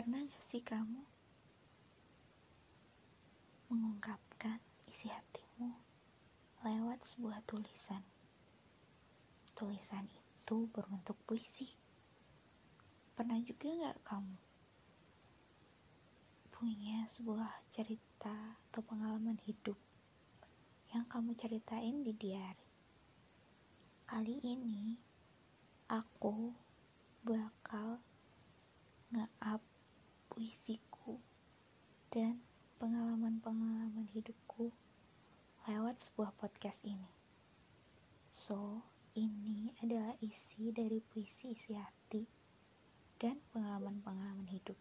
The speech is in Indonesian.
Pernah gak sih kamu mengungkapkan isi hatimu lewat sebuah tulisan? Tulisan itu berbentuk puisi. Pernah juga gak kamu punya sebuah cerita atau pengalaman hidup yang kamu ceritain di diary? Kali ini aku bakal dan pengalaman-pengalaman hidupku lewat sebuah podcast ini. So, ini adalah isi dari puisi isi hati dan pengalaman-pengalaman hidup.